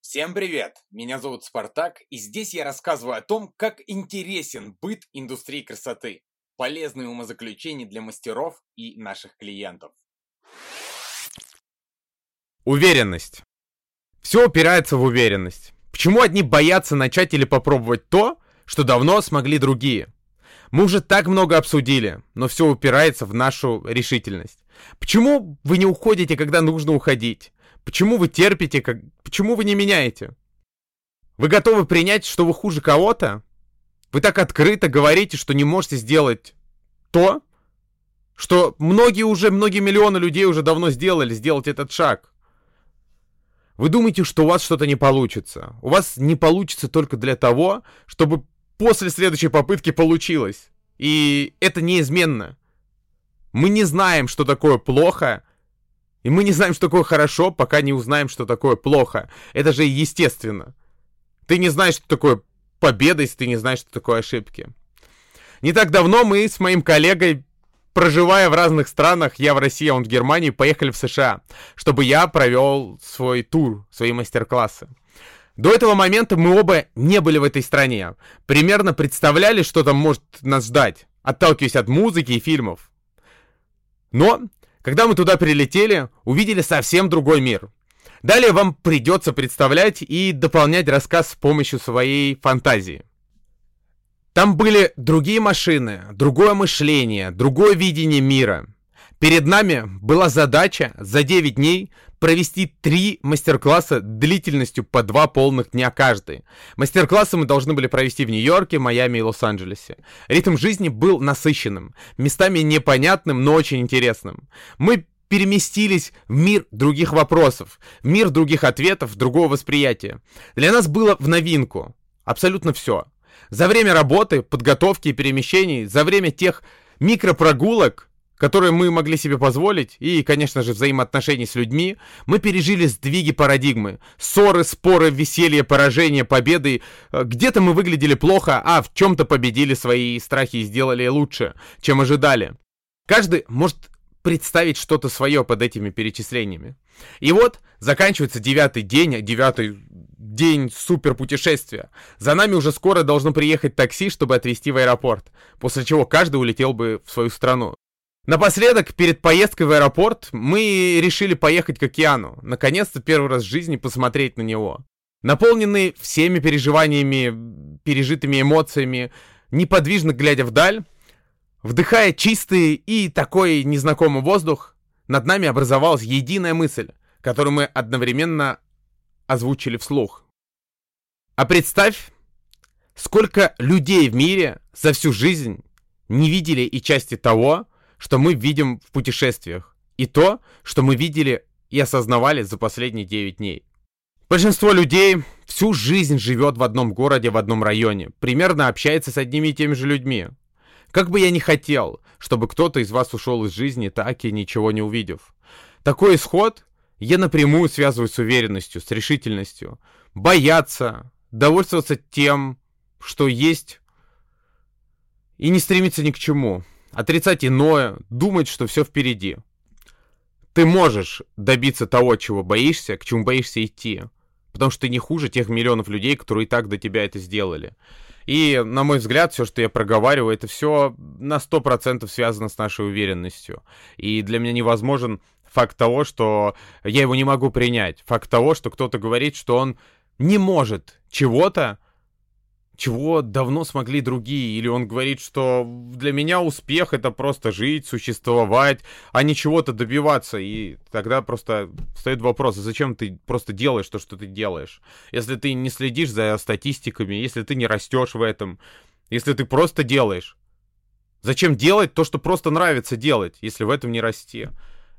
Всем привет! Меня зовут Спартак, и здесь я рассказываю о том, как интересен быт индустрии красоты, полезные умозаключения для мастеров и наших клиентов. Уверенность. Все упирается в уверенность. Почему одни боятся начать или попробовать то, что давно смогли другие? Мы уже так много обсудили, но все упирается в нашу решительность. Почему вы не уходите, когда нужно уходить? Почему вы терпите, как... почему вы не меняете? Вы готовы принять, что вы хуже кого-то? Вы так открыто говорите, что не можете сделать то, что многие уже, многие миллионы людей уже давно сделали, сделать этот шаг. Вы думаете, что у вас что-то не получится. У вас не получится только для того, чтобы после следующей попытки получилось. И это неизменно. Мы не знаем, что такое плохо, и мы не знаем, что такое хорошо, пока не узнаем, что такое плохо. Это же естественно. Ты не знаешь, что такое победа, если ты не знаешь, что такое ошибки. Не так давно мы с моим коллегой, проживая в разных странах, я в России, а он в Германии, поехали в США, чтобы я провел свой тур, свои мастер-классы. До этого момента мы оба не были в этой стране. Примерно представляли, что там может нас ждать, отталкиваясь от музыки и фильмов. Но когда мы туда прилетели, увидели совсем другой мир. Далее вам придется представлять и дополнять рассказ с помощью своей фантазии. Там были другие машины, другое мышление, другое видение мира. Перед нами была задача за 9 дней провести три мастер-класса длительностью по два полных дня каждый. Мастер-классы мы должны были провести в Нью-Йорке, Майами и Лос-Анджелесе. Ритм жизни был насыщенным, местами непонятным, но очень интересным. Мы переместились в мир других вопросов, в мир других ответов, другого восприятия. Для нас было в новинку абсолютно все. За время работы, подготовки и перемещений, за время тех микропрогулок, которые мы могли себе позволить, и, конечно же, взаимоотношений с людьми, мы пережили сдвиги парадигмы. Ссоры, споры, веселье, поражения, победы. Где-то мы выглядели плохо, а в чем-то победили свои страхи и сделали лучше, чем ожидали. Каждый может представить что-то свое под этими перечислениями. И вот заканчивается девятый день, девятый день супер путешествия. За нами уже скоро должно приехать такси, чтобы отвезти в аэропорт, после чего каждый улетел бы в свою страну. Напоследок, перед поездкой в аэропорт, мы решили поехать к океану. Наконец-то первый раз в жизни посмотреть на него. Наполненный всеми переживаниями, пережитыми эмоциями, неподвижно глядя вдаль, вдыхая чистый и такой незнакомый воздух, над нами образовалась единая мысль, которую мы одновременно озвучили вслух. А представь, сколько людей в мире за всю жизнь не видели и части того, что мы видим в путешествиях, и то, что мы видели и осознавали за последние 9 дней. Большинство людей всю жизнь живет в одном городе, в одном районе, примерно общается с одними и теми же людьми. Как бы я ни хотел, чтобы кто-то из вас ушел из жизни, так и ничего не увидев. Такой исход я напрямую связываю с уверенностью, с решительностью. Бояться, довольствоваться тем, что есть, и не стремиться ни к чему отрицать иное, думать, что все впереди. Ты можешь добиться того, чего боишься, к чему боишься идти. Потому что ты не хуже тех миллионов людей, которые и так до тебя это сделали. И, на мой взгляд, все, что я проговариваю, это все на 100% связано с нашей уверенностью. И для меня невозможен факт того, что я его не могу принять. Факт того, что кто-то говорит, что он не может чего-то, чего давно смогли другие, или он говорит, что для меня успех это просто жить, существовать, а не чего-то добиваться, и тогда просто встает вопрос, а зачем ты просто делаешь то, что ты делаешь, если ты не следишь за статистиками, если ты не растешь в этом, если ты просто делаешь. Зачем делать то, что просто нравится делать, если в этом не расти?